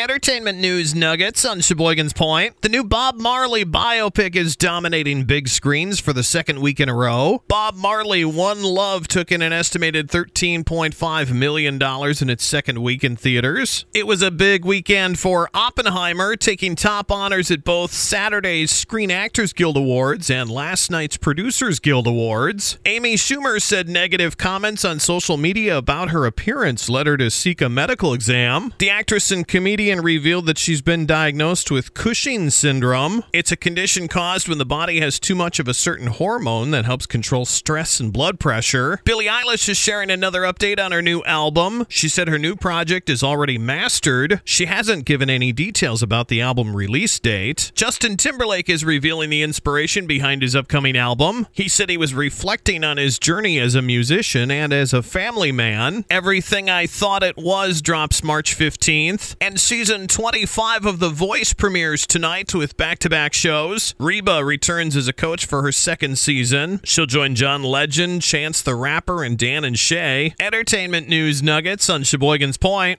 Entertainment news nuggets on Sheboygan's Point. The new Bob Marley biopic is dominating big screens for the second week in a row. Bob Marley One Love took in an estimated $13.5 million in its second week in theaters. It was a big weekend for Oppenheimer, taking top honors at both Saturday's Screen Actors Guild Awards and last night's Producers Guild Awards. Amy Schumer said negative comments on social media about her appearance led her to seek a medical exam. The actress and comedian revealed that she's been diagnosed with Cushing syndrome. It's a condition caused when the body has too much of a certain hormone that helps control stress and blood pressure. Billie Eilish is sharing another update on her new album. She said her new project is already mastered. She hasn't given any details about the album release date. Justin Timberlake is revealing the inspiration behind his upcoming album. He said he was reflecting on his journey as a musician and as a family man. Everything I Thought It Was drops March 15th. And season 25 of The Voice premieres tonight with back to back shows. Reba returns as a coach for her second season. She'll join John Legend, Chance the Rapper, and Dan and Shay. Entertainment news nuggets on Sheboygan's Point.